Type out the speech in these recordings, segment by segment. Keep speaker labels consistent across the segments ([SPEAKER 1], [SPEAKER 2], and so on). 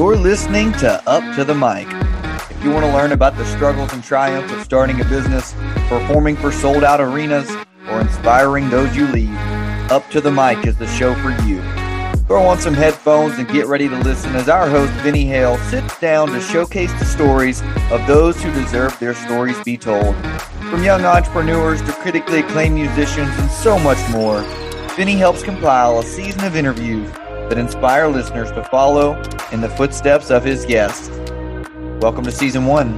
[SPEAKER 1] You're listening to Up to the Mic. If you want to learn about the struggles and triumphs of starting a business, performing for sold out arenas, or inspiring those you lead, Up to the Mic is the show for you. Throw on some headphones and get ready to listen as our host, Vinny Hale, sits down to showcase the stories of those who deserve their stories be told. From young entrepreneurs to critically acclaimed musicians and so much more, Vinny helps compile a season of interviews that inspire listeners to follow in the footsteps of his guests. Welcome to season one.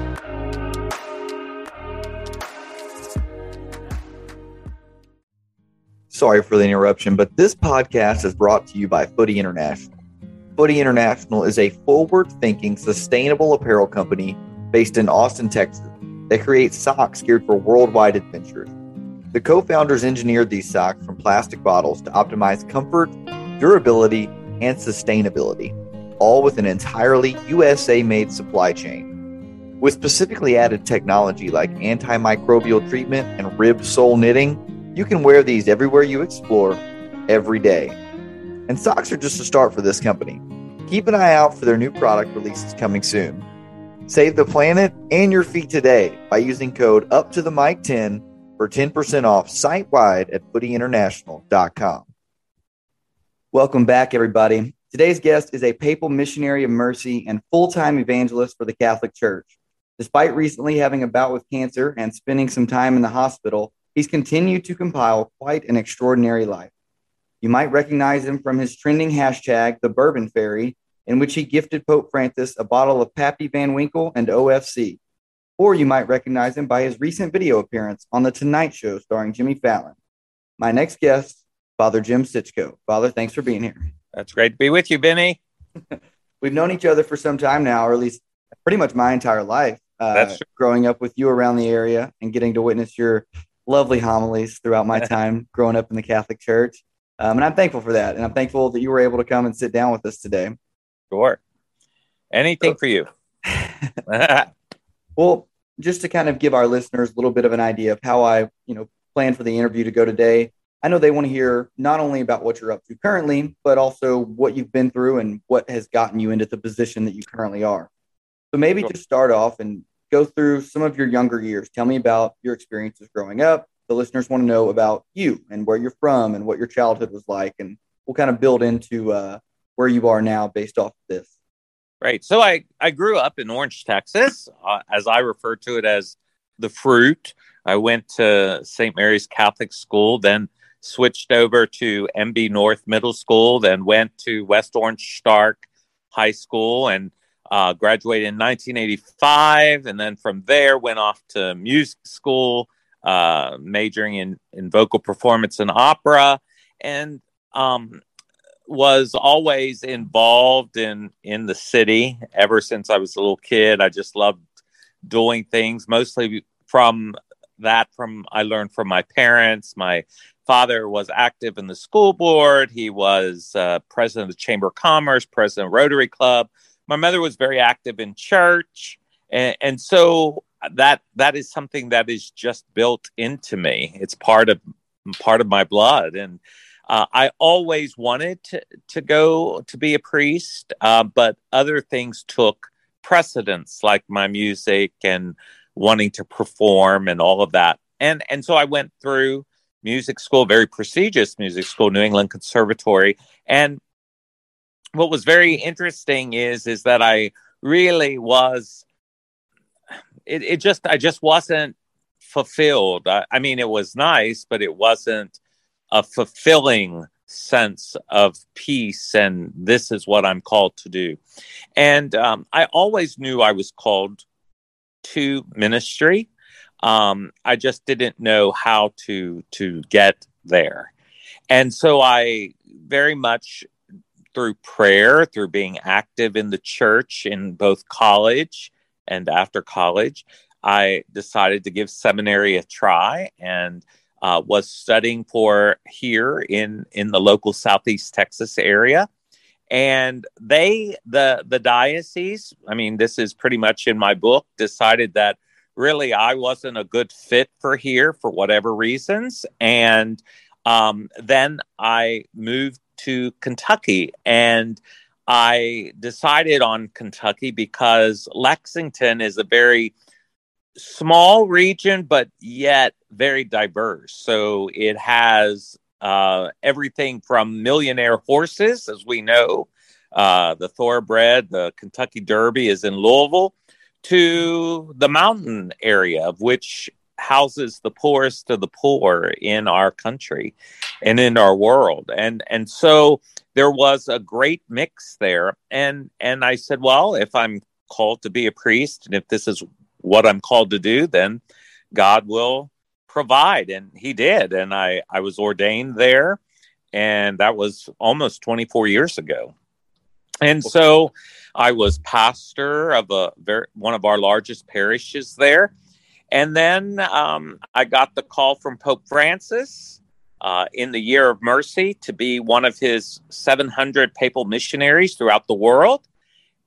[SPEAKER 1] Sorry for the interruption, but this podcast is brought to you by Footy International. Footy International is a forward thinking, sustainable apparel company based in Austin, Texas, that creates socks geared for worldwide adventures. The co founders engineered these socks from plastic bottles to optimize comfort, durability, and sustainability, all with an entirely USA made supply chain. With specifically added technology like antimicrobial treatment and rib sole knitting, you can wear these everywhere you explore, every day. And socks are just a start for this company. Keep an eye out for their new product releases coming soon. Save the planet and your feet today by using code up to the mic 10 for 10% off site wide at footyinternational.com. Welcome back, everybody. Today's guest is a papal missionary of mercy and full time evangelist for the Catholic Church. Despite recently having a bout with cancer and spending some time in the hospital, he's continued to compile quite an extraordinary life. You might recognize him from his trending hashtag, the Bourbon Fairy, in which he gifted Pope Francis a bottle of Pappy Van Winkle and OFC. Or you might recognize him by his recent video appearance on The Tonight Show starring Jimmy Fallon. My next guest Father Jim Sichko. Father, thanks for being here.
[SPEAKER 2] That's great to be with you, Vinny.
[SPEAKER 1] We've known each other for some time now, or at least pretty much my entire life.
[SPEAKER 2] Uh, That's true.
[SPEAKER 1] growing up with you around the area and getting to witness your lovely homilies throughout my time growing up in the Catholic Church. Um, and I'm thankful for that. And I'm thankful that you were able to come and sit down with us today.
[SPEAKER 2] Sure. Anything for you.
[SPEAKER 1] well, just to kind of give our listeners a little bit of an idea of how I, you know, planned for the interview to go today. I know they want to hear not only about what you're up to currently, but also what you've been through and what has gotten you into the position that you currently are. So maybe just start off and go through some of your younger years. Tell me about your experiences growing up. The listeners want to know about you and where you're from and what your childhood was like, and we'll kind of build into uh, where you are now based off of this.
[SPEAKER 2] Right. So I I grew up in Orange, Texas, uh, as I refer to it as the fruit. I went to St. Mary's Catholic School, then switched over to MB North Middle School, then went to West Orange Stark High School and uh, graduated in 1985. And then from there, went off to music school, uh, majoring in, in vocal performance and opera, and um, was always involved in, in the city ever since I was a little kid. I just loved doing things, mostly from that from I learned from my parents. My father was active in the school board. He was uh, president of the Chamber of Commerce, president of Rotary Club. My mother was very active in church, and, and so that that is something that is just built into me. It's part of part of my blood, and uh, I always wanted to to go to be a priest, uh, but other things took precedence, like my music and wanting to perform and all of that. And and so I went through music school, very prestigious music school, New England Conservatory. And what was very interesting is is that I really was it, it just I just wasn't fulfilled. I, I mean it was nice, but it wasn't a fulfilling sense of peace and this is what I'm called to do. And um, I always knew I was called to ministry. Um, I just didn't know how to to get there, and so I very much through prayer, through being active in the church in both college and after college, I decided to give seminary a try and uh, was studying for here in in the local Southeast Texas area. And they, the the diocese, I mean, this is pretty much in my book, decided that really I wasn't a good fit for here for whatever reasons. And um, then I moved to Kentucky and I decided on Kentucky because Lexington is a very small region, but yet very diverse. So it has uh, everything from millionaire horses, as we know, uh, the thoroughbred, the Kentucky Derby is in Louisville, to the mountain area, of which houses the poorest of the poor in our country and in our world. And and so there was a great mix there. And and I said, well, if I'm called to be a priest and if this is what I'm called to do, then God will provide. And he did. And I, I was ordained there. And that was almost 24 years ago. And so I was pastor of a very, one of our largest parishes there. And then um, I got the call from Pope Francis uh, in the year of mercy to be one of his 700 papal missionaries throughout the world.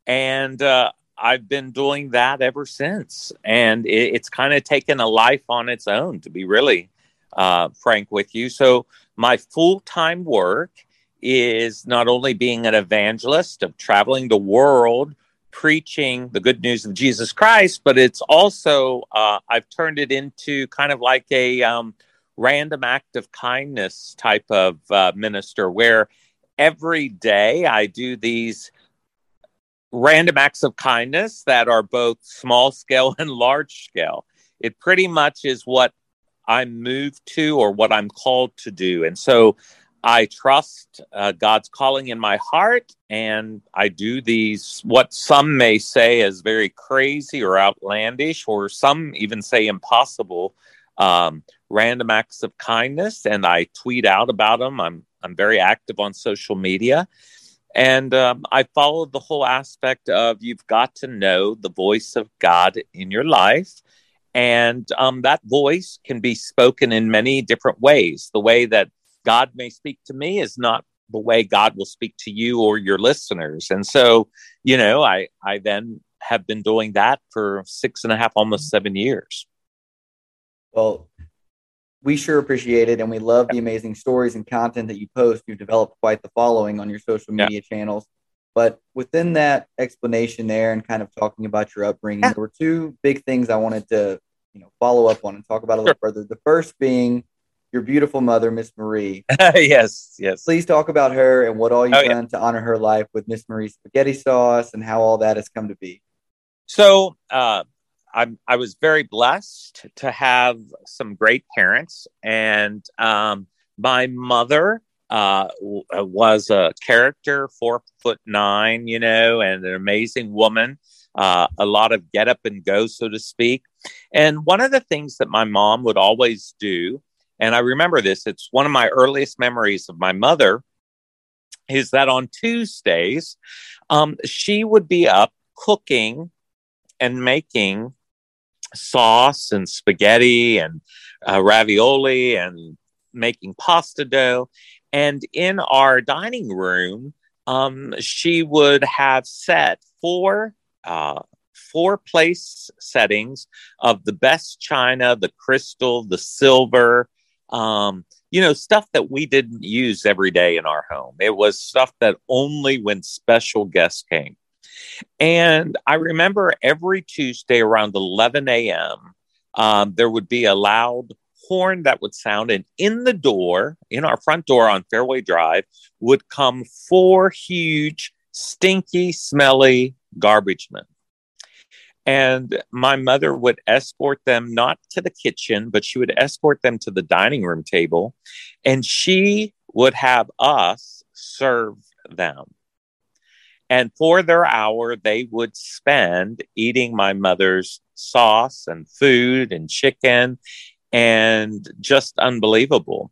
[SPEAKER 2] And uh, I've been doing that ever since. And it, it's kind of taken a life on its own, to be really uh, frank with you. So, my full time work is not only being an evangelist of traveling the world preaching the good news of Jesus Christ, but it's also, uh, I've turned it into kind of like a um, random act of kindness type of uh, minister where every day I do these random acts of kindness that are both small scale and large scale. It pretty much is what I'm moved to or what I'm called to do. And so I trust uh, God's calling in my heart, and I do these, what some may say is very crazy or outlandish, or some even say impossible, um, random acts of kindness. And I tweet out about them. I'm, I'm very active on social media. And um, I followed the whole aspect of you've got to know the voice of God in your life. And um, that voice can be spoken in many different ways. The way that God may speak to me is not the way God will speak to you or your listeners. And so, you know, I, I then have been doing that for six and a half, almost seven years.
[SPEAKER 1] Well, we sure appreciate it and we love the amazing stories and content that you post. You've developed quite the following on your social media yeah. channels. But within that explanation there and kind of talking about your upbringing, yeah. there were two big things I wanted to, you know, follow up on and talk about a little sure. further. The first being your beautiful mother, Miss Marie.
[SPEAKER 2] yes, yes.
[SPEAKER 1] Please talk about her and what all you've oh, done yeah. to honor her life with Miss Marie's spaghetti sauce and how all that has come to be.
[SPEAKER 2] So, uh, I'm, I was very blessed to have some great parents, and um, my mother uh, uh, was a character, four foot nine, you know, and an amazing woman. Uh, a lot of get up and go, so to speak. And one of the things that my mom would always do, and I remember this, it's one of my earliest memories of my mother, is that on Tuesdays, um, she would be up cooking and making sauce and spaghetti and uh, ravioli and making pasta dough. And in our dining room, um, she would have set four uh, four place settings of the best china, the crystal, the silver, um, you know, stuff that we didn't use every day in our home. It was stuff that only when special guests came. And I remember every Tuesday around 11 a.m., um, there would be a loud horn that would sound, and in the door, in our front door on Fairway Drive, would come four huge, stinky, smelly garbage men. And my mother would escort them not to the kitchen, but she would escort them to the dining room table, and she would have us serve them. And for their hour, they would spend eating my mother's sauce and food and chicken and just unbelievable.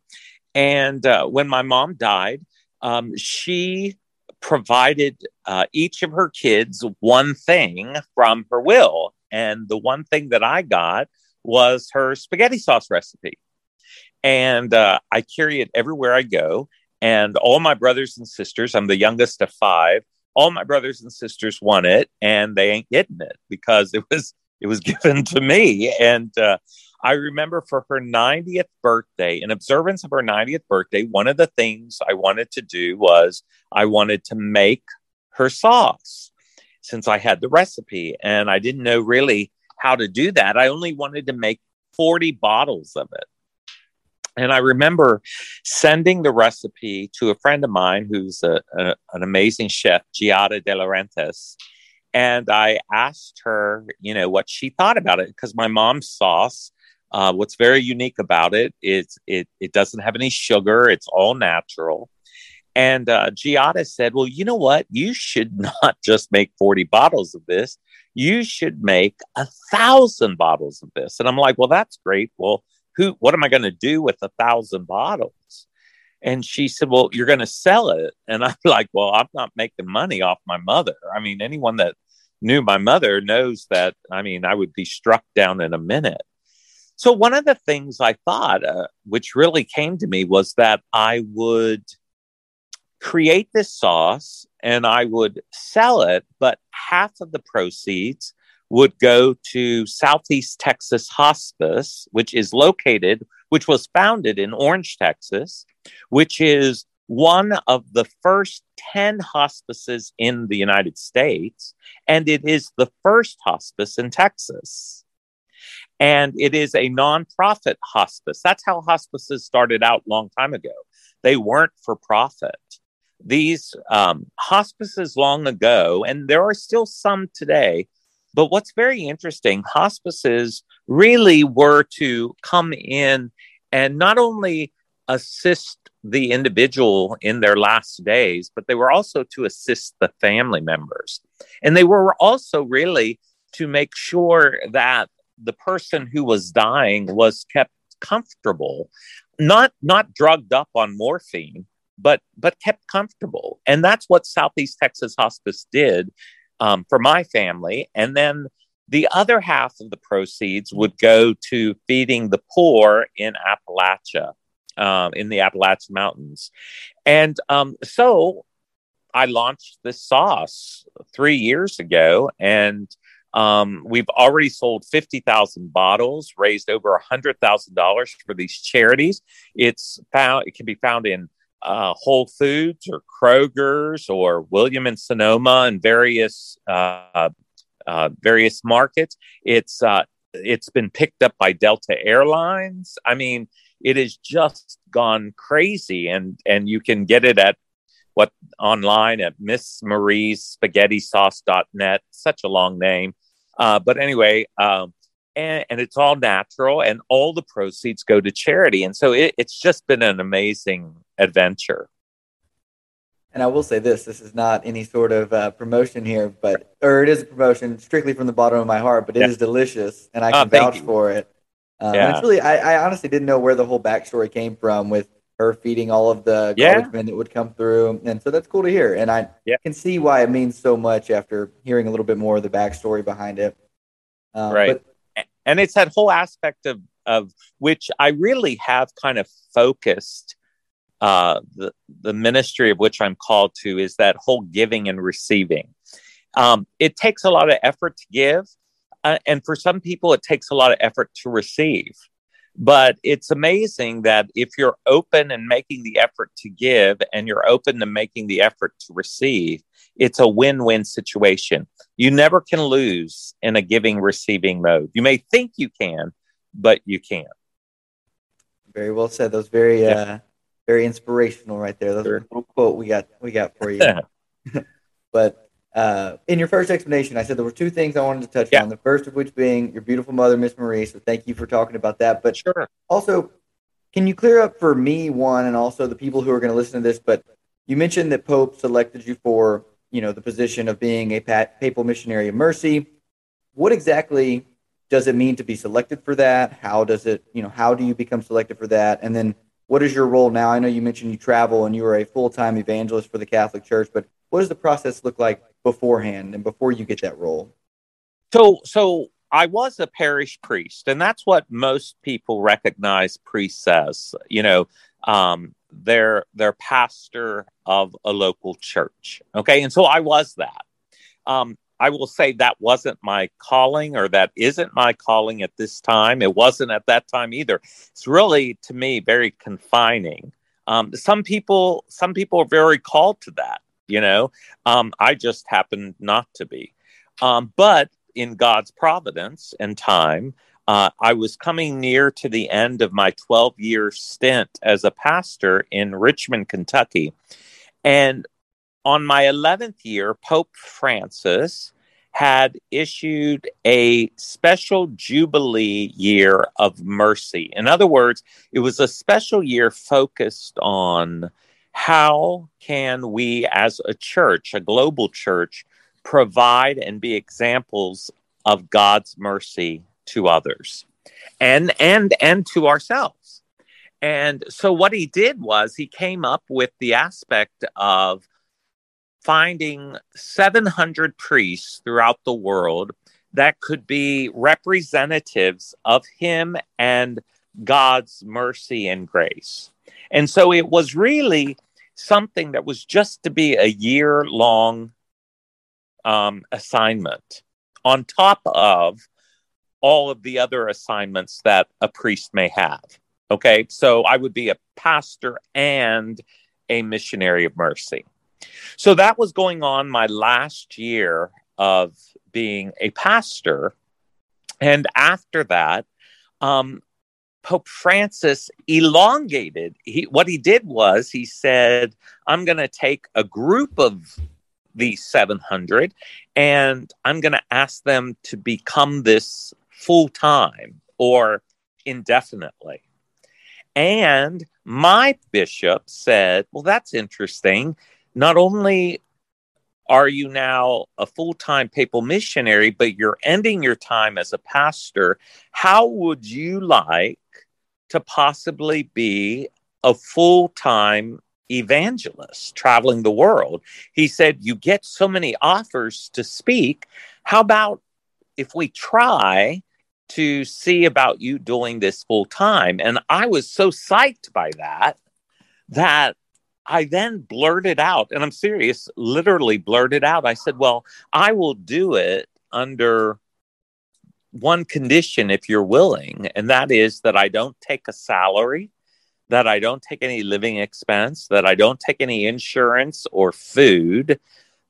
[SPEAKER 2] And uh, when my mom died, um, she provided uh, each of her kids one thing from her will. And the one thing that I got was her spaghetti sauce recipe. And uh, I carry it everywhere I go. And all my brothers and sisters, I'm the youngest of five, all my brothers and sisters want it and they ain't getting it because it was it was given to me and uh, i remember for her 90th birthday in observance of her 90th birthday one of the things i wanted to do was i wanted to make her sauce since I had the recipe and I didn't know really how to do that. I only wanted to make 40 bottles of it. And I remember sending the recipe to a friend of mine who's a, a, an amazing chef, Giada De Laurentiis. And I asked her, you know, what she thought about it because my mom's sauce, uh, what's very unique about it is it it doesn't have any sugar. It's all natural. And uh, Giada said, "Well, you know what? You should not just make forty bottles of this. You should make a thousand bottles of this." And I'm like, "Well, that's great. Well, who? What am I going to do with a thousand bottles?" And she said, Well, you're going to sell it. And I'm like, Well, I'm not making money off my mother. I mean, anyone that knew my mother knows that, I mean, I would be struck down in a minute. So, one of the things I thought, uh, which really came to me, was that I would create this sauce and I would sell it, but half of the proceeds would go to Southeast Texas Hospice, which is located, which was founded in Orange, Texas, which is one of the first 10 hospices in the United States, and it is the first hospice in Texas. And it is a nonprofit hospice. That's how hospices started out long time ago. They weren't for profit. These um, hospices long ago, and there are still some today, but what's very interesting, hospices really were to come in and not only assist the individual in their last days, but they were also to assist the family members. And they were also really to make sure that the person who was dying was kept comfortable, not not drugged up on morphine, but but kept comfortable. And that's what Southeast Texas Hospice did um, for my family. And then the other half of the proceeds would go to feeding the poor in Appalachia um, in the Appalachian Mountains. And um, so I launched this sauce three years ago, and um, we've already sold 50,000 bottles, raised over $100,000 for these charities. It's found, it can be found in uh, Whole Foods or Kroger's or William and Sonoma and various uh, uh, various markets. It's uh, it's been picked up by Delta Airlines. I mean, it has just gone crazy and and you can get it at what online at miss marie's spaghetti sauce.net such a long name uh, but anyway um, and, and, it's all natural and all the proceeds go to charity and so it, it's just been an amazing adventure
[SPEAKER 1] and I will say this: this is not any sort of uh, promotion here, but or it is a promotion strictly from the bottom of my heart. But it yeah. is delicious, and I ah, can vouch you. for it. Um, yeah. it's really, I, I, honestly didn't know where the whole backstory came from with her feeding all of the yeah. garbage men that would come through. And so that's cool to hear. And I yeah. can see why it means so much after hearing a little bit more of the backstory behind it.
[SPEAKER 2] Um, right. But, and it's that whole aspect of, of which I really have kind of focused uh, the, the ministry of which I'm called to is that whole giving and receiving. Um, it takes a lot of effort to give, uh, and for some people, it takes a lot of effort to receive. But it's amazing that if you're open and making the effort to give and you're open to making the effort to receive, it's a win win situation. You never can lose in a giving receiving mode. You may think you can, but you can't.
[SPEAKER 1] Very well said. Those very, yeah. uh, very inspirational right there. That's sure. a quote we got we got for you. but uh, in your first explanation, I said there were two things I wanted to touch yeah. on. The first of which being your beautiful mother, Miss Marie. So thank you for talking about that. But
[SPEAKER 2] sure.
[SPEAKER 1] Also, can you clear up for me one, and also the people who are going to listen to this? But you mentioned that Pope selected you for you know the position of being a papal missionary of mercy. What exactly does it mean to be selected for that? How does it you know how do you become selected for that? And then what is your role now? I know you mentioned you travel and you are a full time evangelist for the Catholic Church, but what does the process look like beforehand and before you get that role?
[SPEAKER 2] So, so I was a parish priest, and that's what most people recognize priests as. You know, um, they're they're pastor of a local church. Okay, and so I was that. Um, I will say that wasn't my calling, or that isn't my calling at this time. It wasn't at that time either. It's really, to me, very confining. Um, some people, some people are very called to that You know, um, I just happened not to be. Um, but in God's providence and time, uh, I was coming near to the end of my 12 year stint as a pastor in Richmond, Kentucky. And on my 11th year, Pope Francis had issued a special Jubilee year of mercy. In other words, it was a special year focused on how can we as a church, a global church, provide and be examples of God's mercy to others and and and to ourselves. And so what he did was he came up with the aspect of finding 700 priests throughout the world that could be representatives of him and God's mercy and grace. And so it was really something that was just to be a year long um, assignment on top of all of the other assignments that a priest may have. Okay, so I would be a pastor and a missionary of mercy. So that was going on my last year of being a pastor. And after that, um, Pope Francis elongated. He, what he did was he said, I'm going to take a group of these 700 and I'm going to ask them to become this full time or indefinitely. And my bishop said, Well, that's interesting. Not only are you now a full time papal missionary, but you're ending your time as a pastor. How would you like to possibly be a full time evangelist traveling the world? He said, You get so many offers to speak. How about if we try to see about you doing this full time. And I was so psyched by that that I then blurted out, and I'm serious, literally blurted out. I said, Well, I will do it under one condition if you're willing, and that is that I don't take a salary, that I don't take any living expense, that I don't take any insurance or food,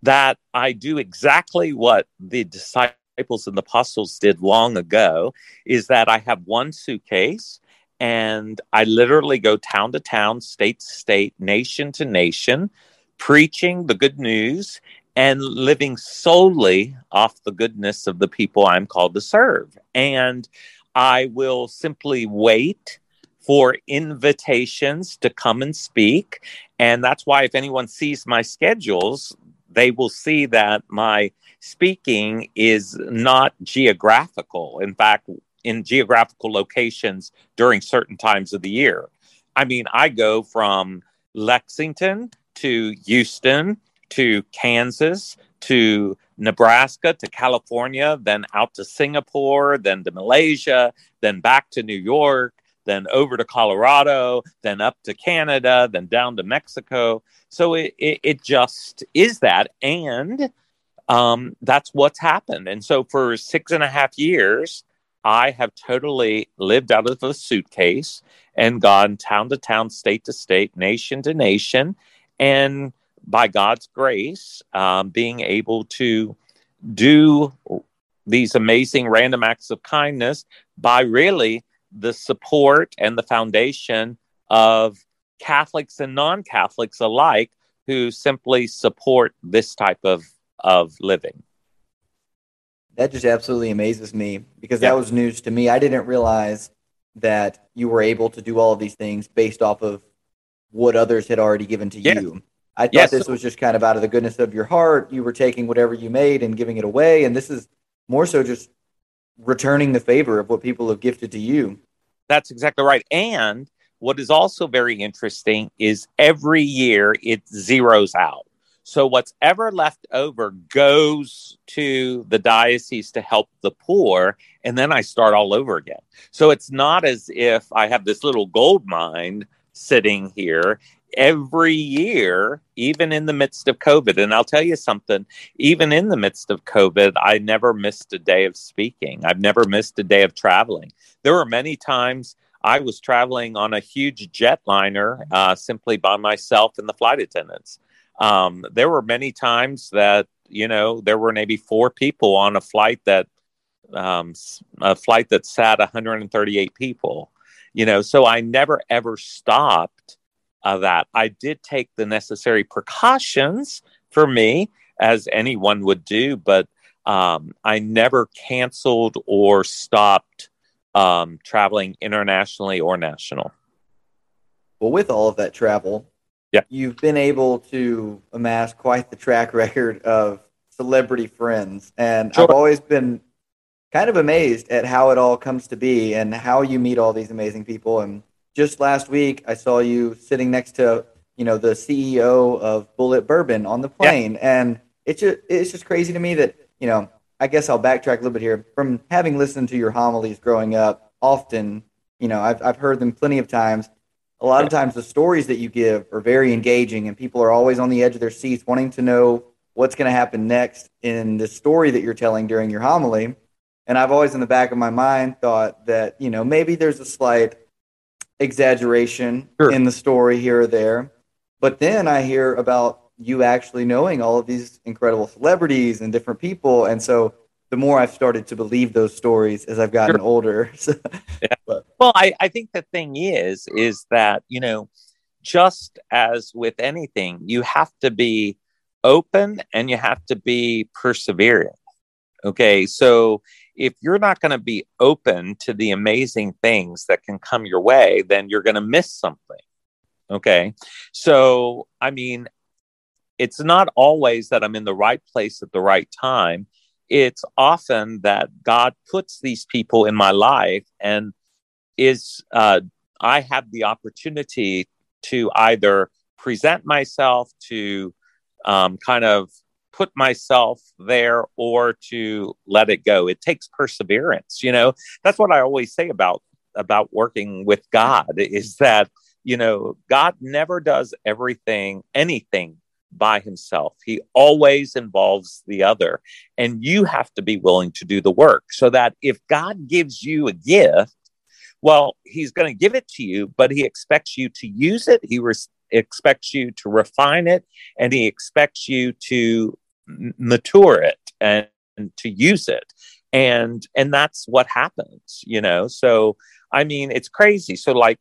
[SPEAKER 2] that I do exactly what the disciples and the apostles did long ago is that I have one suitcase and I literally go town to town, state to state, nation to nation, preaching the good news and living solely off the goodness of the people I'm called to serve. And I will simply wait for invitations to come and speak. And that's why, if anyone sees my schedules, they will see that my speaking is not geographical. In fact, in geographical locations during certain times of the year. I mean, I go from Lexington to Houston to Kansas to Nebraska to California, then out to Singapore, then to Malaysia, then back to New York, then over to Colorado, then up to Canada, then down to Mexico. So it, it, it just is that. And um, that's what's happened. And so for six and a half years, I have totally lived out of a suitcase and gone town to town, state to state, nation to nation. And by God's grace, um, being able to do these amazing random acts of kindness by really the support and the foundation of Catholics and non Catholics alike who simply support this type of of living.
[SPEAKER 1] That just absolutely amazes me because yeah. that was news to me. I didn't realize that you were able to do all of these things based off of what others had already given to yes. you. I thought yes. this was just kind of out of the goodness of your heart. You were taking whatever you made and giving it away. And this is more so just returning the favor of what people have gifted to you.
[SPEAKER 2] That's exactly right. And what is also very interesting is every year it zeroes out. So what's ever left over goes to the diocese to help the poor, and then I start all over again. So it's not as if I have this little gold mine sitting here every year, even in the midst of COVID. And I'll tell you something, even in the midst of COVID, I never missed a day of speaking. I've never missed a day of traveling. There were many times I was traveling on a huge jetliner uh, simply by myself and the flight attendants. Um, there were many times that you know there were maybe four people on a flight that um, a flight that sat 138 people. You know, so I never ever stopped uh, that. I did take the necessary precautions for me, as anyone would do, but um, I never canceled or stopped um, traveling internationally or national.
[SPEAKER 1] Well, with all of that travel,
[SPEAKER 2] yeah.
[SPEAKER 1] you've been able to amass quite the track record of celebrity friends. And sure. I've always been kind of amazed at how it all comes to be and how you meet all these amazing people. And just last week, I saw you sitting next to, you know, the CEO of Bulleit Bourbon on the plane. Yeah. And it's just, it's just crazy to me that, you know, I guess I'll backtrack a little bit here. From having listened to your homilies growing up, often, you know, I've, I've heard them plenty of times. A lot of times, the stories that you give are very engaging, and people are always on the edge of their seats wanting to know what's going to happen next in the story that you're telling during your homily. And I've always, in the back of my mind, thought that, you know, maybe there's a slight exaggeration sure. in the story here or there. But then I hear about you actually knowing all of these incredible celebrities and different people. And so the more I've started to believe those stories as I've gotten sure. older. so,
[SPEAKER 2] yeah. Well, I, I think the thing is, is that, you know, just as with anything, you have to be open and you have to be persevering. Okay. So if you're not going to be open to the amazing things that can come your way, then you're going to miss something. Okay. So, I mean, it's not always that I'm in the right place at the right time. It's often that God puts these people in my life and is, uh, I have the opportunity to either present myself to um, kind of put myself there or to let it go. It takes perseverance. You know, that's what I always say about about working with God is that you know God never does everything anything by himself. He always involves the other. And you have to be willing to do the work so that if God gives you a gift, well, he's going to give it to you, but he expects you to use it. He expects you to refine it and he expects you to mature it and, and to use it and and that's what happens you know so i mean it's crazy so like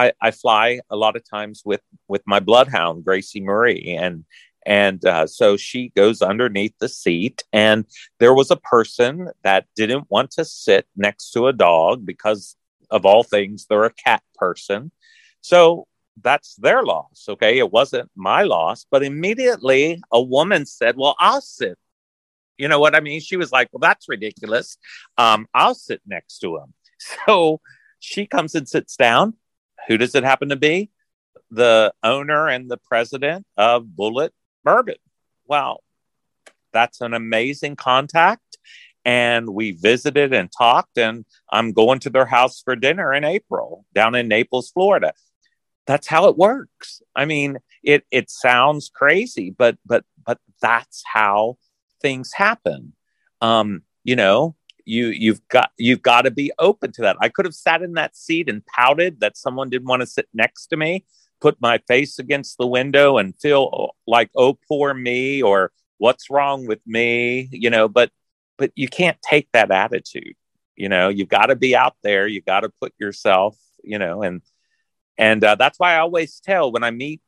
[SPEAKER 2] I, I fly a lot of times with with my bloodhound gracie marie and and uh, so she goes underneath the seat and there was a person that didn't want to sit next to a dog because of all things they're a cat person so that's their loss. Okay. It wasn't my loss. But immediately a woman said, Well, I'll sit. You know what I mean? She was like, Well, that's ridiculous. Um, I'll sit next to him. So she comes and sits down. Who does it happen to be? The owner and the president of Bulleit Bourbon. Well, that's an amazing contact. And we visited and talked, and I'm going to their house for dinner in April down in Naples, Florida that's how it works. I mean, it it sounds crazy, but but but that's how things happen. Um, you know, you you've got you've got to be open to that. I could have sat in that seat and pouted that someone didn't want to sit next to me, put my face against the window and feel like oh poor me or what's wrong with me, you know, but but you can't take that attitude. You know, you've got to be out there, you've got to put yourself, you know, and and uh, that's why I always tell when I meet,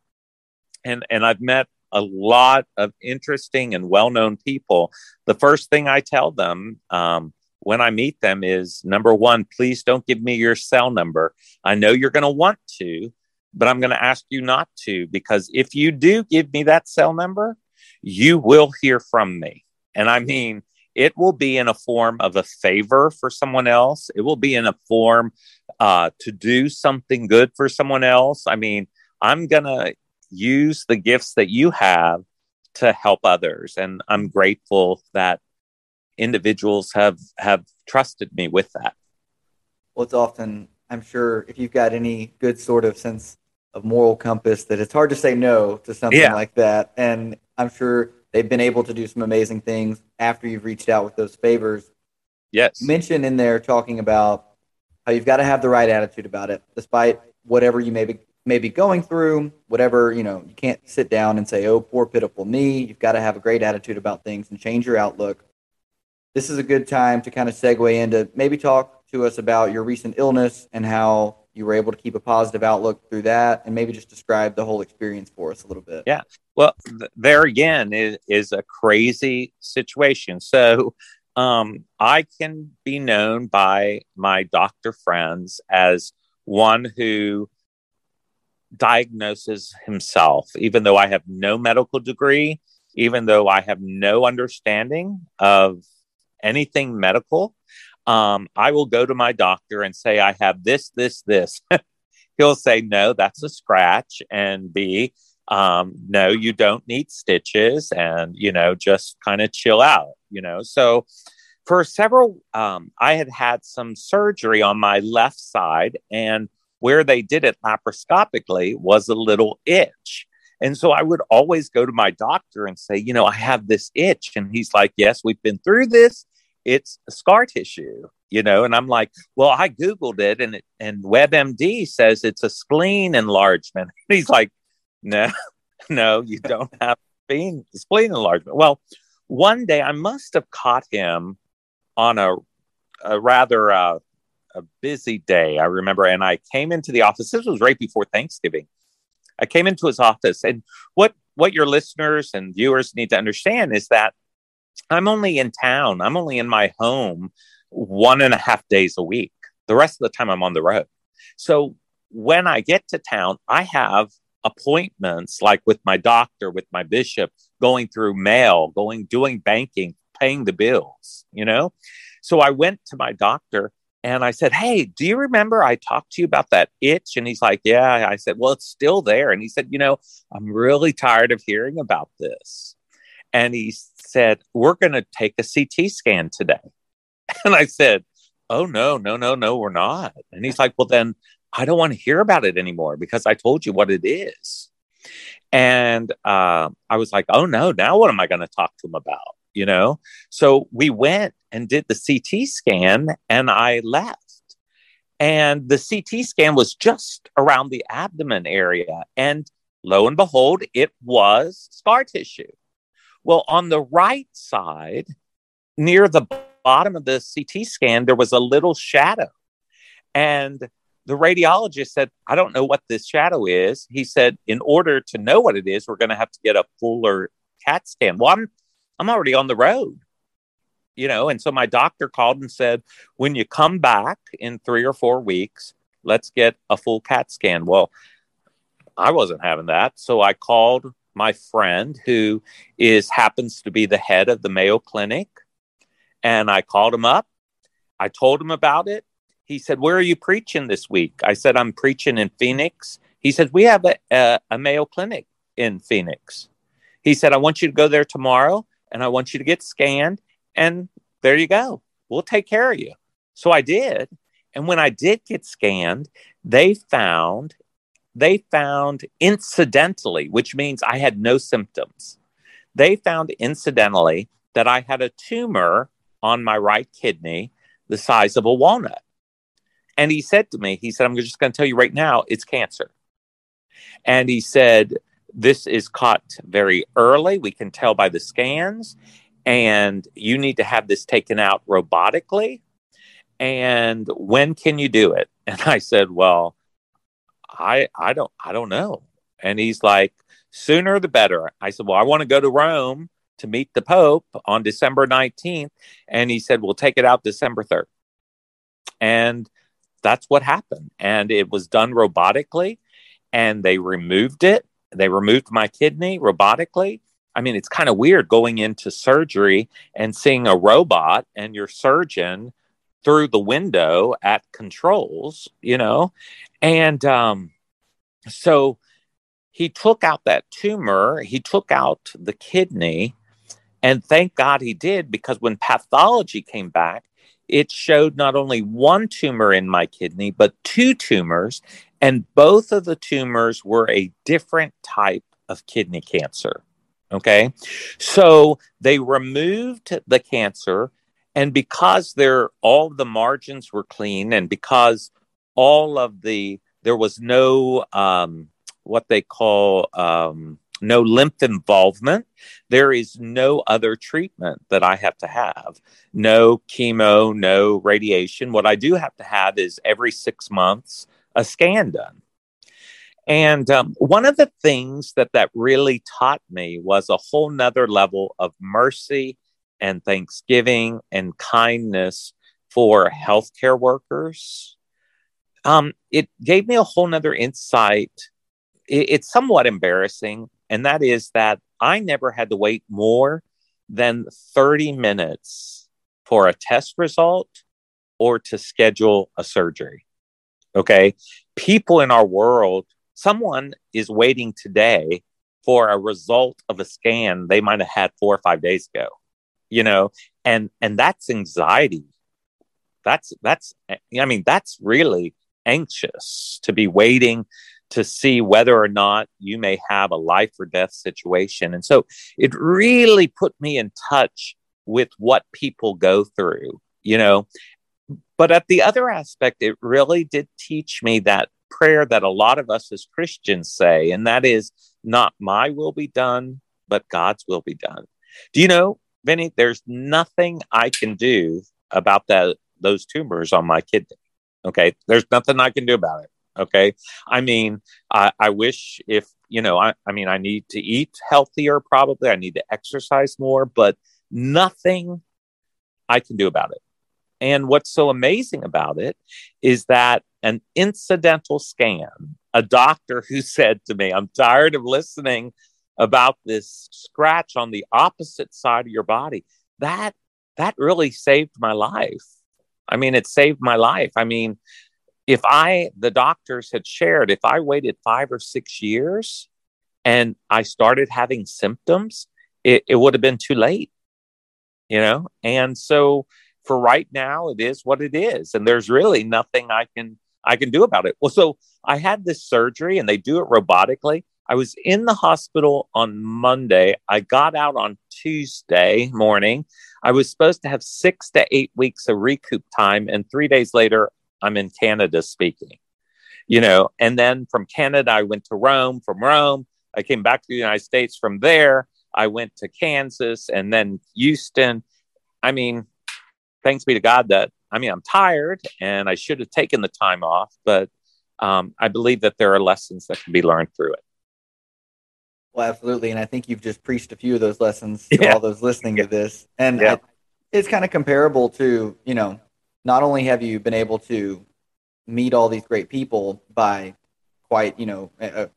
[SPEAKER 2] and and I've met a lot of interesting and well-known people. The first thing I tell them um, when I meet them is number one, please don't give me your cell number. I know you're going to want to, but I'm going to ask you not to because if you do give me that cell number, you will hear from me. And I mean, it will be in a form of a favor for someone else. It will be in a form uh, to do something good for someone else. I mean, I'm going to use the gifts that you have to help others. And I'm grateful that individuals have, have trusted me with that.
[SPEAKER 1] Well, it's often, I'm sure, if you've got any good sort of sense of moral compass, that it's hard to say no to something yeah. like that. And I'm sure they've been able to do some amazing things after you've reached out with those favors.
[SPEAKER 2] Yes.
[SPEAKER 1] You mentioned in there talking about how you've got to have the right attitude about it, despite whatever you may be may be going through, whatever, you know, you can't sit down and say, oh, poor, pitiful me. You've got to have a great attitude about things and change your outlook. This is a good time to kind of segue into maybe talk to us about your recent illness and how you were able to keep a positive outlook through that and maybe just describe the whole experience for us a little bit.
[SPEAKER 2] Yeah. Well, th- there again is, is a crazy situation. So, um, I can be known by my doctor friends as one who diagnoses himself, even though I have no medical degree, even though I have no understanding of anything medical. Um, I will go to my doctor and say, I have this, this, this. He'll say, No, that's a scratch. And B, um, no, you don't need stitches and, you know, just kind of chill out, you know. So, for several, um, I had had some surgery on my left side, and where they did it laparoscopically was a little itch. And so I would always go to my doctor and say, you know, I have this itch. And he's like, yes, we've been through this. It's scar tissue, you know. And I'm like, well, I Googled it and, it, and WebMD says it's a spleen enlargement. And he's like, no, no, you don't have spleen, spleen enlargement. Well, one day I must have caught him on a, a rather uh, a busy day. I remember, and I came into the office. This was right before Thanksgiving. I came into his office, and what what your listeners and viewers need to understand is that I'm only in town. I'm only in my home one and a half days a week. The rest of the time, I'm on the road. So when I get to town, I have appointments like with my doctor, with my bishop, going through mail, going doing banking, paying the bills, you know? So I went to my doctor and I said, Hey, do you remember I talked to you about that itch? And he's like, Yeah. I said, Well, it's still there. And he said, You know, I'm really tired of hearing about this. And he said, We're going to take a CT scan today. And I said, Oh, no, no, no, no, we're not. And he's like, Well, then I don't want to hear about it anymore because I told you what it is. And uh, I was like, Oh, no, now what am I going to talk to him about? You know? So we went and did the CT scan and I left. And the CT scan was just around the abdomen area. And lo and behold, it was scar tissue. Well, on the right side, near the bottom of the CT scan, there was a little shadow. And the radiologist said, I don't know what this shadow is. He said, in order to know what it is, we're going to have to get a fuller CAT scan. Well, I'm, I'm already on the road you know, and so my doctor called and said, when you come back in three or four weeks, let's get a full CAT scan. Well, I wasn't having that. So I called my friend who is happens to be the head of the Mayo Clinic. And I called him up. I told him about it. He said, Where are you preaching this week? I said, I'm preaching in Phoenix. He said, We have a, a, a Mayo Clinic in Phoenix. He said, I want you to go there tomorrow and I want you to get scanned and there you go. We'll take care of you. So I did. And when I did get scanned, they found they found incidentally, which means I had no symptoms. They found incidentally that I had a tumor on my right kidney the size of a walnut. And he said to me, he said, I'm just going to tell you right now, it's cancer. And he said, this is caught very early. We can tell by the scans and you need to have this taken out robotically. And when can you do it? And I said, Well, I I don't I don't know. And he's like, sooner the better. I said, Well, I want to go to Rome to meet the Pope on December 19th. And he said, We'll take it out December 3rd. And that's what happened. And it was done robotically. And they removed it. They removed my kidney robotically. I mean, it's kind of weird going into surgery and seeing a robot and your surgeon through the window at controls, you know? And um, so he took out that tumor, he took out the kidney, and thank God he did because when pathology came back, it showed not only one tumor in my kidney, but two tumors. And both of the tumors were a different type of kidney cancer. Okay. So they removed the cancer. And because they're, all the margins were clean and because all of the there was no um, what they call um, no lymph involvement. There is no other treatment that I have to have. No chemo, no radiation. What I do have to have is every six months a scan done. And um, one of the things that that really taught me was a whole nother level of mercy and thanksgiving and kindness for healthcare workers. Um, it gave me a whole nother insight. It, it's somewhat embarrassing, and that is that I never had to wait more than 30 minutes for a test result or to schedule a surgery. Okay. People in our world, someone is waiting today for a result of a scan they might have had four or five days ago, you know, and, and that's anxiety. That's, that's, I mean, that's really anxious to be waiting to see whether or not you may have a life or death situation. And so it really put me in touch with what people go through, you know. But at the other aspect, it really did teach me that prayer that a lot of us as Christians say, and that is not my will be done, but God's will be done. Do you know, Vinny, there's nothing I can do about that those tumors on my kidney. Okay. There's nothing I can do about it. Okay. I mean, I, I wish if, you know, I, I mean, I need to eat healthier, probably. I need to exercise more, but nothing I can do about it. And what's so amazing about it is that an incidental scan, a doctor who said to me, I'm tired of listening about this scratch on the opposite side of your body, that that really saved my life. I mean, it saved my life. I mean, if I, the doctors had shared, if I waited five or six years and I started having symptoms, it, it would have been too late, you know? And so for right now, it is what it is. And there's really nothing I can, I can do about it. Well, so I had this surgery and they do it robotically. I was in the hospital on Monday. I got out on Tuesday morning. I was supposed to have six to eight weeks of recoup time. And three days later, I'm in Canada speaking, you know. And then from Canada, I went to Rome. From Rome, I came back to the United States. From there, I went to Kansas and then Houston. I mean, thanks be to God that, I mean, I'm tired and I should have taken the time off, but um, I believe that there are lessons that can be learned through it.
[SPEAKER 1] Well, absolutely. And I think you've just preached a few of those lessons to yeah. all those listening to this. And yeah. I, it's kind of comparable to, you know, not only have you been able to meet all these great people by quite, you know, a, a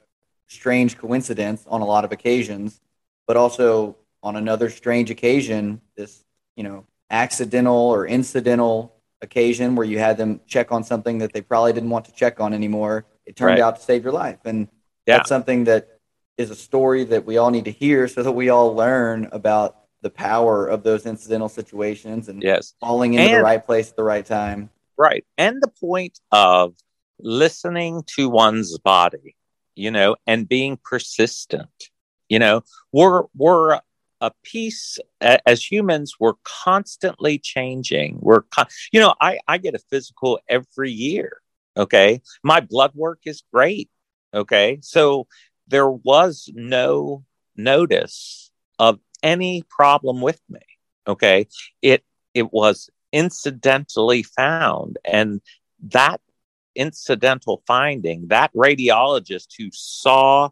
[SPEAKER 1] strange coincidence on a lot of occasions, but also on another strange occasion, this, you know, accidental or incidental occasion where you had them check on something that they probably didn't want to check on anymore. It turned right. out to save your life. And yeah. that's something that is a story that we all need to hear so that we all learn about the power of those incidental situations and
[SPEAKER 2] yes.
[SPEAKER 1] falling into and, the right place at the right time.
[SPEAKER 2] Right. And the point of listening to one's body, you know, and being persistent. You know, we're we're a piece as humans we're constantly changing we're con- you know i i get a physical every year okay my blood work is great okay so there was no notice of any problem with me. Okay. It, it was incidentally found. And that incidental finding, that radiologist who saw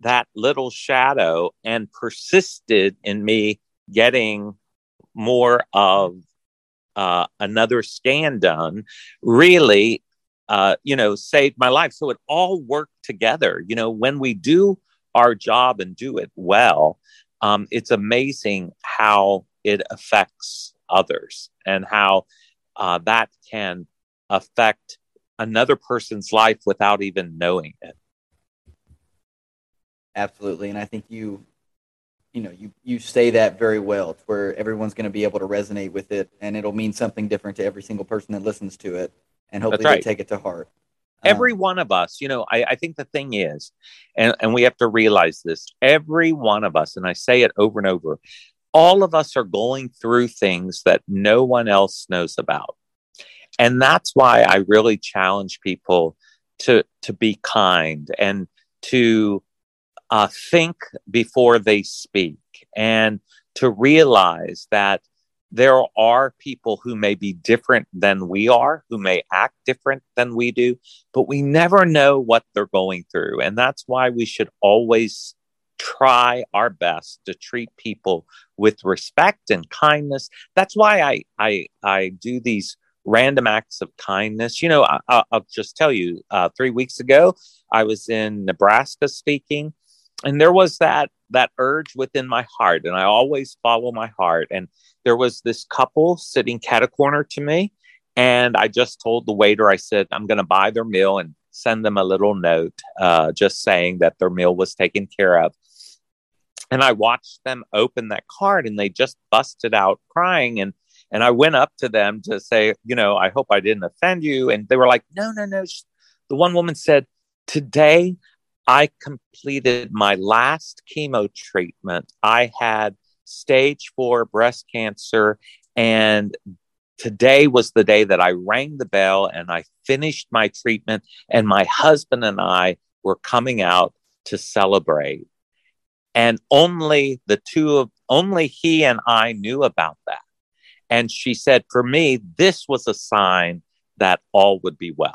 [SPEAKER 2] that little shadow and persisted in me getting more of uh, another scan done really uh, you know, saved my life. So it all worked together. You know, when we do our job and do it well, um, it's amazing how it affects others and how uh, that can affect another person's life without even knowing it.
[SPEAKER 1] Absolutely, and I think you, you know, you you say that very well. to where everyone's going to be able to resonate with it, and it'll mean something different to every single person that listens to it and hopefully right. they take it to heart.
[SPEAKER 2] Every um, one of us, you know, I, I think the thing is, and, and we have to realize this every one of us, and I say it over and over, all of us are going through things that no one else knows about. And that's why I really challenge people to to be kind and to uh, think before they speak and to realize that there are people who may be different than we are, who may act different than we do, but we never know what they're going through. And that's why we should always try our best to treat people with respect and kindness. That's why I, I, I do these random acts of kindness. You know, I, will just tell you, uh, three weeks ago, I was in Nebraska speaking, and there was that that urge within my heart, and I always follow my heart. And there was this couple sitting cat a corner to me, and I just told the waiter, I said, I'm going to buy their meal and send them a little note, uh, just saying that their meal was taken care of. And I watched them open that card, and they just busted out crying. And and I went up to them to say, you know, I hope I didn't offend you. And they were like, no, no, no. The one woman said, today I completed my last chemo treatment. I had stage four breast cancer. And today was the day that I rang the bell and I finished my treatment. And my husband and I were coming out to celebrate. And only the two of, only he and I knew about that. And she said, for me, this was a sign that all would be well.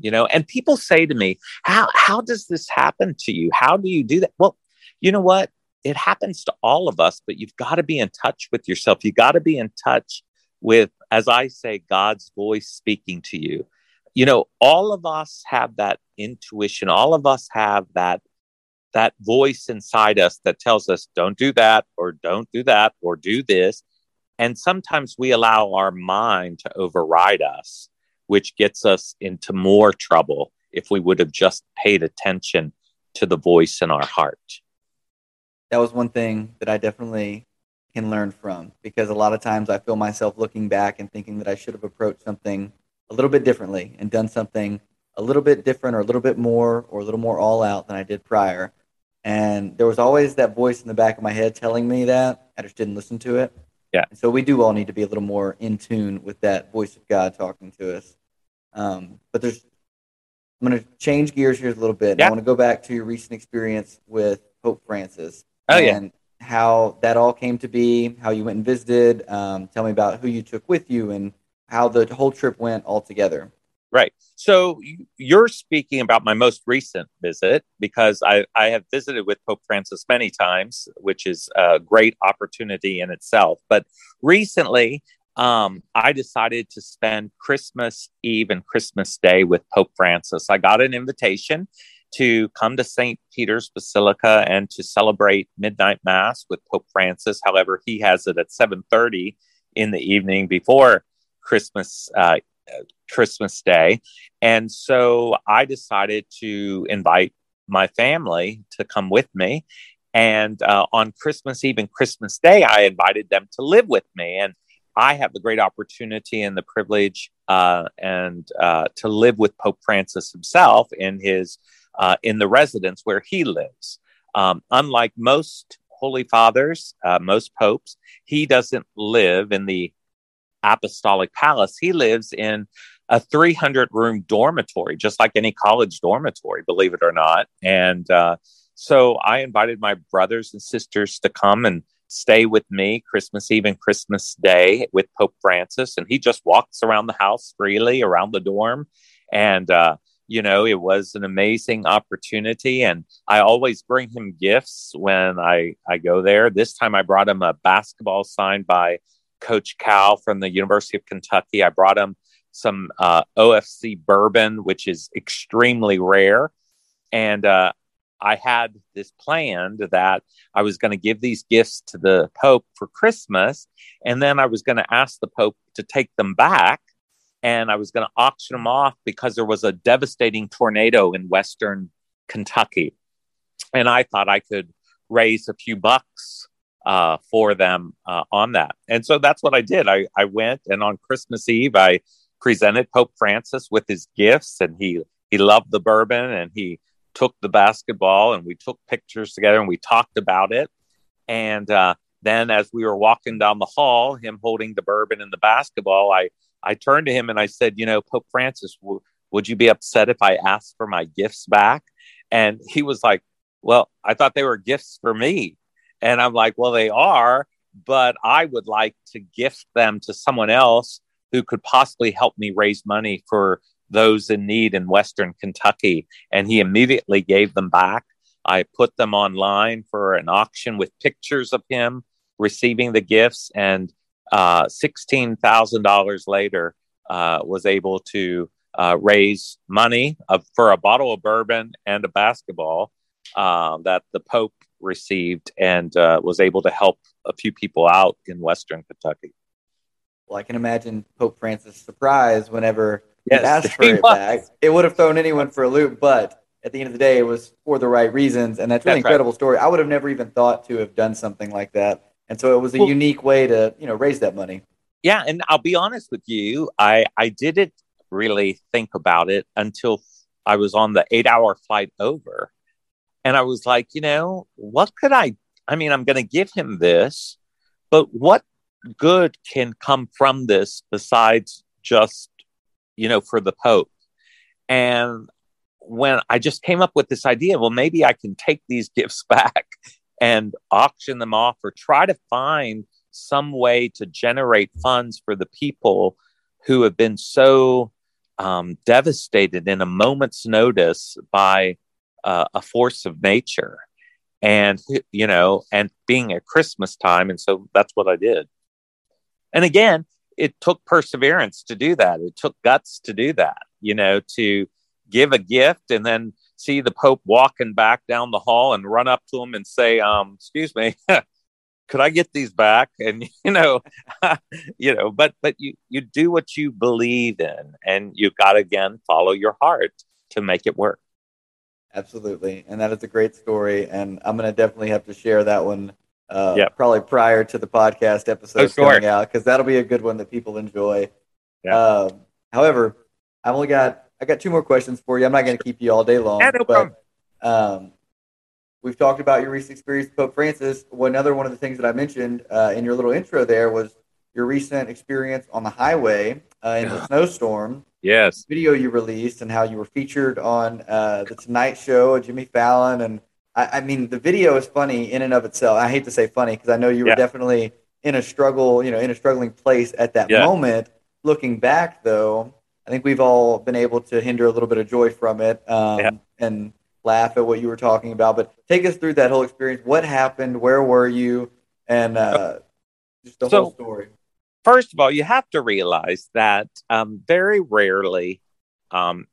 [SPEAKER 2] You know, and people say to me, how, how does this happen to you? How do you do that? Well, you know what? It happens to all of us, but you've got to be in touch with yourself. You got to be in touch with, as I say, God's voice speaking to you. You know, all of us have that intuition. All of us have that that voice inside us that tells us, don't do that, or don't do that, or do this. And sometimes we allow our mind to override us, which gets us into more trouble if we would have just paid attention to the voice in our heart.
[SPEAKER 1] That was one thing that I definitely can learn from because a lot of times I feel myself looking back and thinking that I should have approached something a little bit differently and done something a little bit different or a little bit more or a little more all out than I did prior. And there was always that voice in the back of my head telling me that. I just didn't listen to it.
[SPEAKER 2] Yeah.
[SPEAKER 1] so we do all need to be a little more in tune with that voice of God talking to us. Um, but there's, I'm going to change gears here a little bit. Yeah. I want to go back to your recent experience with Pope Francis.
[SPEAKER 2] Oh, and
[SPEAKER 1] yeah. how that all came to be, how you went and visited. Um, tell me about who you took with you and how the whole trip went all together.
[SPEAKER 2] Right. So you're speaking about my most recent visit because I, I have visited with Pope Francis many times, which is a great opportunity in itself. But recently, um, I decided to spend Christmas Eve and Christmas Day with Pope Francis. I got an invitation to come to St. Peter's Basilica and to celebrate midnight mass with Pope Francis. However, he has it at 7:30 in the evening before Christmas uh, Christmas Day. And so I decided to invite my family to come with me. And uh, on Christmas Eve and Christmas Day, I invited them to live with me. And I have the great opportunity and the privilege uh, and uh, to live with Pope Francis himself in his uh, in the residence where he lives. Um, unlike most holy fathers, uh, most popes, he doesn't live in the apostolic palace. He lives in a 300 room dormitory, just like any college dormitory, believe it or not. And uh, so I invited my brothers and sisters to come and stay with me Christmas Eve and Christmas Day with Pope Francis. And he just walks around the house freely around the dorm. And, uh, you know, it was an amazing opportunity. And I always bring him gifts when I, I go there. This time I brought him a basketball signed by Coach Cal from the University of Kentucky. I brought him some uh, OFC bourbon, which is extremely rare. And uh, I had this planned that I was going to give these gifts to the Pope for Christmas. And then I was going to ask the Pope to take them back. And I was going to auction them off because there was a devastating tornado in Western Kentucky. And I thought I could raise a few bucks uh, for them uh, on that. And so that's what I did. I, I went and on Christmas Eve, I presented Pope Francis with his gifts, and he he loved the bourbon, and he took the basketball, and we took pictures together, and we talked about it. And uh, then, as we were walking down the hall, him holding the bourbon and the basketball, I I turned to him and I said, you know, Pope Francis, w- would you be upset if I asked for my gifts back? And he was like, Well, I thought they were gifts for me. And I'm like, Well, they are, but I would like to gift them to someone else who could possibly help me raise money for those in need in Western Kentucky. And he immediately gave them back. I put them online for an auction with pictures of him receiving the gifts, and uh, $16,000 later, uh, was able to uh, raise money of, for a bottle of bourbon and a basketball uh, that the Pope received and uh, was able to help a few people out in Western Kentucky.
[SPEAKER 1] Well, I can imagine Pope Francis' surprise whenever yes, he asked for it was. back. It would have thrown anyone for a loop, but at the end of the day, it was for the right reasons, and that's that's incredible right. story. I would have never even thought to have done something like that, and so it was a well, unique way to you know raise that money.
[SPEAKER 2] Yeah, and I'll be honest with you, I I didn't really think about it until I was on the eight hour flight over, and I was like, you know, what could I? I mean, I'm going to give him this, but what good can come from this besides just, you know, for the Pope? And when I just came up with this idea, well, maybe I can take these gifts back and auction them off or try to find some way to generate funds for the people who have been so um, devastated in a moment's notice by uh, a force of nature and you know and being at christmas time. And so that's what i did. And again it took perseverance to do that. It took guts to do that you know to give a gift and then see the pope walking back down the hall and run up to him and say um excuse me could i get these back? And you know you know but but you you do what you believe in and you've got to again follow your heart to make it work
[SPEAKER 1] Absolutely, and that is a great story, and I'm going to definitely have to share that one. Uh, yep. probably prior to the podcast episode oh, sure. coming out because that'll be a good one that people enjoy. Yeah. Um, however, I've only got I got two more questions for you. I'm not going to keep you all day long, yeah, no but um, we've talked about your recent experience with Pope Francis. One other one of the things that I mentioned uh, in your little intro there was your recent experience on the highway uh, in the snowstorm
[SPEAKER 2] yes
[SPEAKER 1] video you released and how you were featured on uh, the Tonight Show, Jimmy Fallon, and I, I, mean the video is funny in and of itself. I hate to say funny because I know you were yeah. definitely in a struggle, you know, in a struggling place at that yeah. moment. Looking back, though, I think we've all been able to hinder a little bit of joy from it um, yeah. and laugh at what you were talking about. But take us through that whole experience. What happened? Where were you? And uh, just the so, whole story
[SPEAKER 2] first of all, you have to realize that um, very rarely um,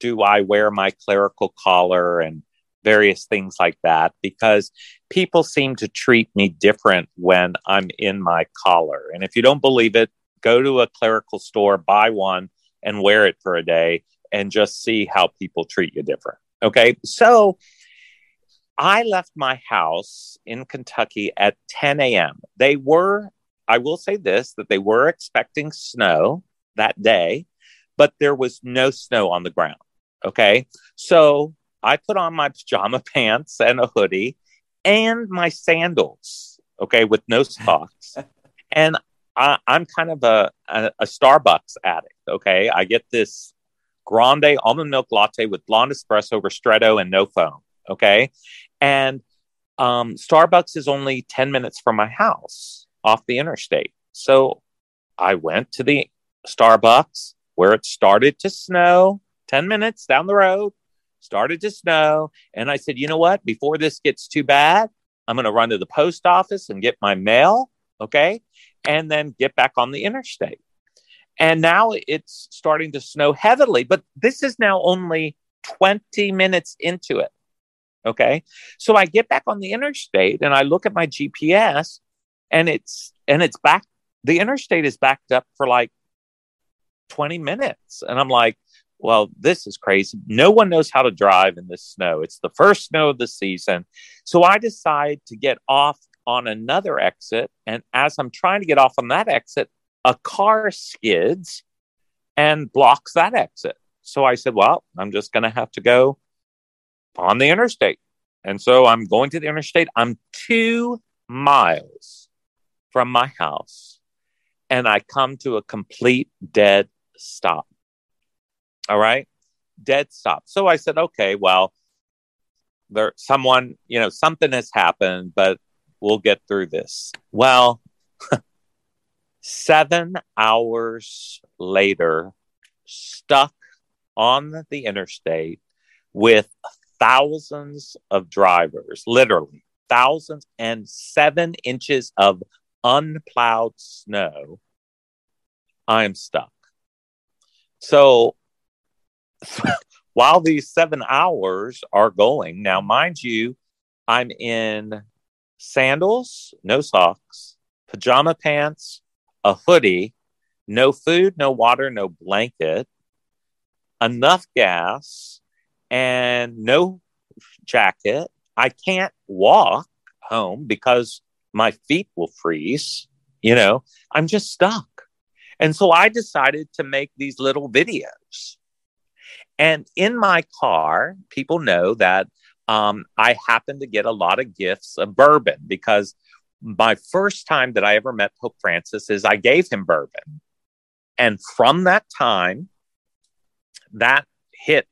[SPEAKER 2] do I wear my clerical collar and various things like that because people seem to treat me different when I'm in my collar. And if you don't believe it, go to a clerical store, buy one, and wear it for a day and just see how people treat you different. Okay. So I left my house in Kentucky at 10 a.m. They were I will say this that they were expecting snow that day, but there was no snow on the ground. Okay. So I put on my pajama pants and a hoodie and my sandals, okay, with no socks. and I, am kind of a, a, a, Starbucks addict, okay? I get this grande almond milk latte with blonde espresso, ristretto, and no foam, okay? And um, Starbucks is only 10 minutes from my house off the interstate. So I went to the Starbucks where it started to snow 10 minutes down the road, started to snow. And I said, you know what? Before this gets too bad, I'm going to run to the post office and get my mail. Okay. And then get back on the interstate. And now it's starting to snow heavily, but this is now only 20 minutes into it. Okay. So I get back on the interstate and I look at my GPS and it's and it's back the interstate is backed up for like 20 minutes. And i'm like well this is crazy. No one knows how to drive in this snow. It's the first snow of the season. So i decide to get off on another exit. And as i'm trying to get off on that exit a car skids and blocks that exit. So i said well i'm just going to have to go on the interstate. And so i'm going to the interstate. I'm two miles from my house and I come to a complete dead stop. All right. dead stop. So I said, okay, well, there, someone, you know, something has happened, but we'll get through this. Well, seven hours later, stuck on the interstate with thousands of drivers, literally thousands and seven inches of unplowed snow, I'm stuck. So while these seven hours are going, now, mind you, I'm in sandals, no socks, pajama pants, a hoodie, no food, no water, no blanket, enough gas, and no jacket. I can't walk home because my feet will freeze. You know, I'm just stuck. And so I decided to make these little videos. And in my car, people know that um, I happen to get a lot of gifts of bourbon because my first time that I ever met Pope Francis is I gave him bourbon. And from that time, that hit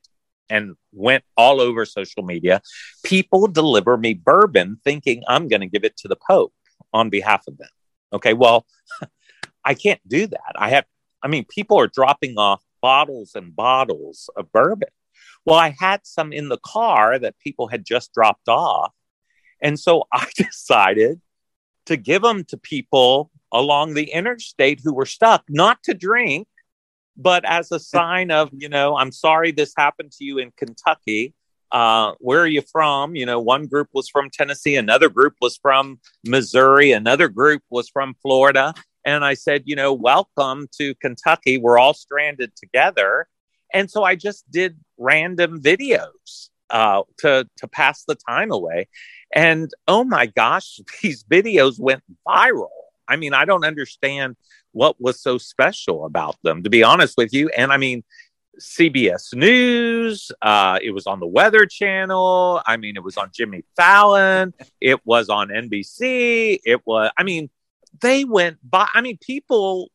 [SPEAKER 2] and went all over social media. People deliver me bourbon thinking I'm going to give it to the Pope on behalf of them. Okay, well, I can't do that. I have, I mean, people are dropping off bottles and bottles of bourbon. Well, I had some in the car that people had just dropped off. And so I decided to give them to people along the interstate who were stuck, not to drink, but as a sign of, you know, I'm sorry this happened to you in Kentucky. Uh, where are you from? You know, one group was from Tennessee, another group was from Missouri, another group was from Florida. And I said, you know, welcome to Kentucky. We're all stranded together. And so I just did random videos uh, to, to pass the time away. And oh my gosh, these videos went viral. I mean, I don't understand what was so special about them, to be honest with you. And I mean, CBS News, uh, it was on the Weather Channel. I mean, it was on Jimmy Fallon. It was on NBC. It was, I mean, they went by. I mean, people,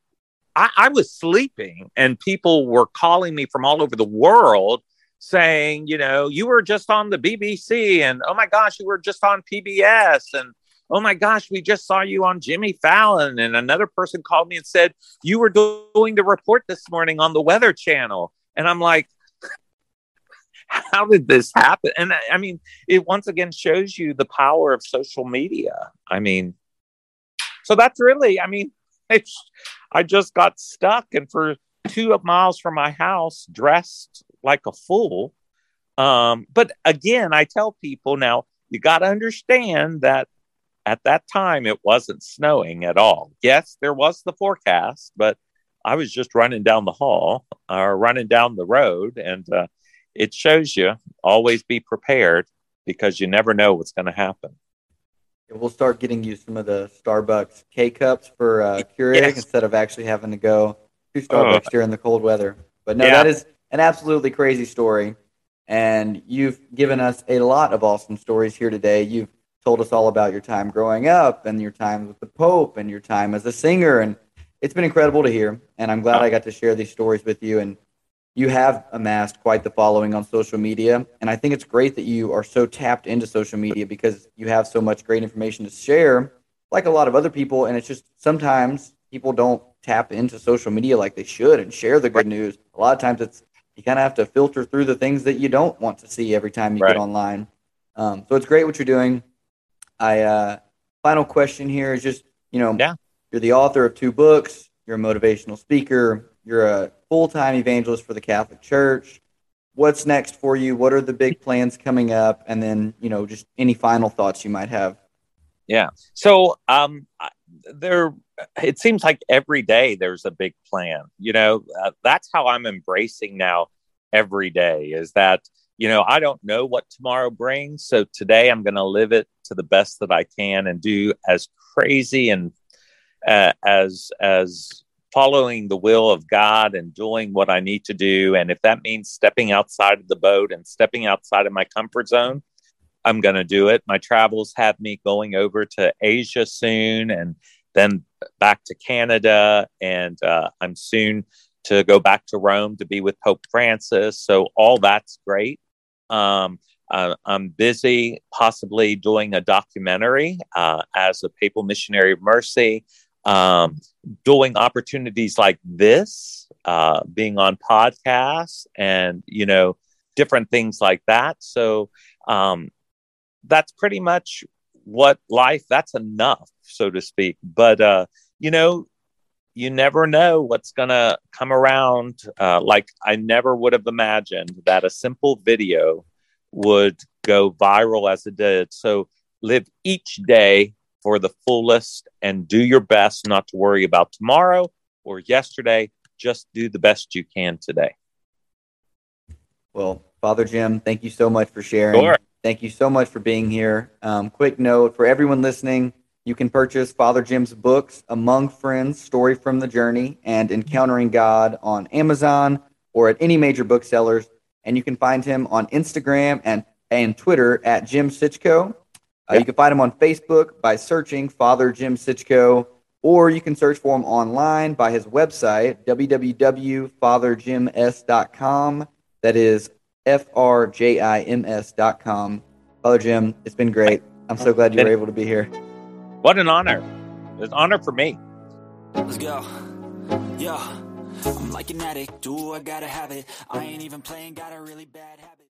[SPEAKER 2] I, I was sleeping and people were calling me from all over the world saying, you know, you were just on the BBC and oh my gosh, you were just on PBS and oh my gosh, we just saw you on Jimmy Fallon. And another person called me and said, you were doing the report this morning on the Weather Channel. And I'm like, how did this happen? And I mean, it once again shows you the power of social media. I mean, so that's really, I mean, I just got stuck and for two miles from my house, dressed like a fool. Um, but again, I tell people now, you got to understand that at that time it wasn't snowing at all. Yes, there was the forecast, but I was just running down the hall or running down the road, and uh, it shows you always be prepared because you never know what's going to happen.
[SPEAKER 1] We'll start getting you some of the Starbucks K cups for uh, Keurig yes. instead of actually having to go to Starbucks uh, during the cold weather. But no, yeah. that is an absolutely crazy story. And you've given us a lot of awesome stories here today. You've told us all about your time growing up and your time with the Pope and your time as a singer. And it's been incredible to hear. And I'm glad I got to share these stories with you. And you have amassed quite the following on social media. And I think it's great that you are so tapped into social media because you have so much great information to share, like a lot of other people. And it's just sometimes people don't tap into social media like they should and share the good news. A lot of times it's you kind of have to filter through the things that you don't want to see every time you right. get online. Um, so it's great what you're doing. I uh, final question here is just you know yeah. you're the author of two books. You're a motivational speaker. You're a full time evangelist for the Catholic Church. What's next for you? What are the big plans coming up? And then you know just any final thoughts you might have.
[SPEAKER 2] Yeah. So um, there, it seems like every day there's a big plan. You know, uh, that's how I'm embracing now every day. Is that you know, I don't know what tomorrow brings. So today I'm going to live it to the best that I can and do as crazy and uh, as, as following the will of God and doing what I need to do. And if that means stepping outside of the boat and stepping outside of my comfort zone, I'm going to do it. My travels have me going over to Asia soon and then back to Canada. And uh, I'm soon to go back to Rome to be with Pope Francis. So all that's great. Um, uh, I'm busy possibly doing a documentary uh, as a papal missionary of mercy, um, doing opportunities like this, uh, being on podcasts, and you know different things like that. So um, that's pretty much what life. That's enough, so to speak. But uh, you know, you never know what's going to come around. Uh, like I never would have imagined that a simple video would go viral as it did. So live each day for the fullest and do your best not to worry about tomorrow or yesterday. Just do the best you can today.
[SPEAKER 1] Well, Father Jim, thank you so much for sharing. Sure. Thank you so much for being here. Um, quick note for everyone listening you can purchase Father Jim's books, Among Friends, Story from the Journey, and Encountering God on Amazon or at any major booksellers. And you can find him on Instagram and, and Twitter at Jim Sichko. Uh, You can find him on Facebook by searching Father Jim Sichko, or you can search for him online by his website, www.fatherjims.com. That is F R J I M S.com. Father Jim, it's been great. I'm so glad you were able to be here.
[SPEAKER 2] What an honor. It's an honor for me.
[SPEAKER 3] Let's go. Yeah. I'm like an addict. Do I gotta have it? I ain't even playing, got a really bad habit.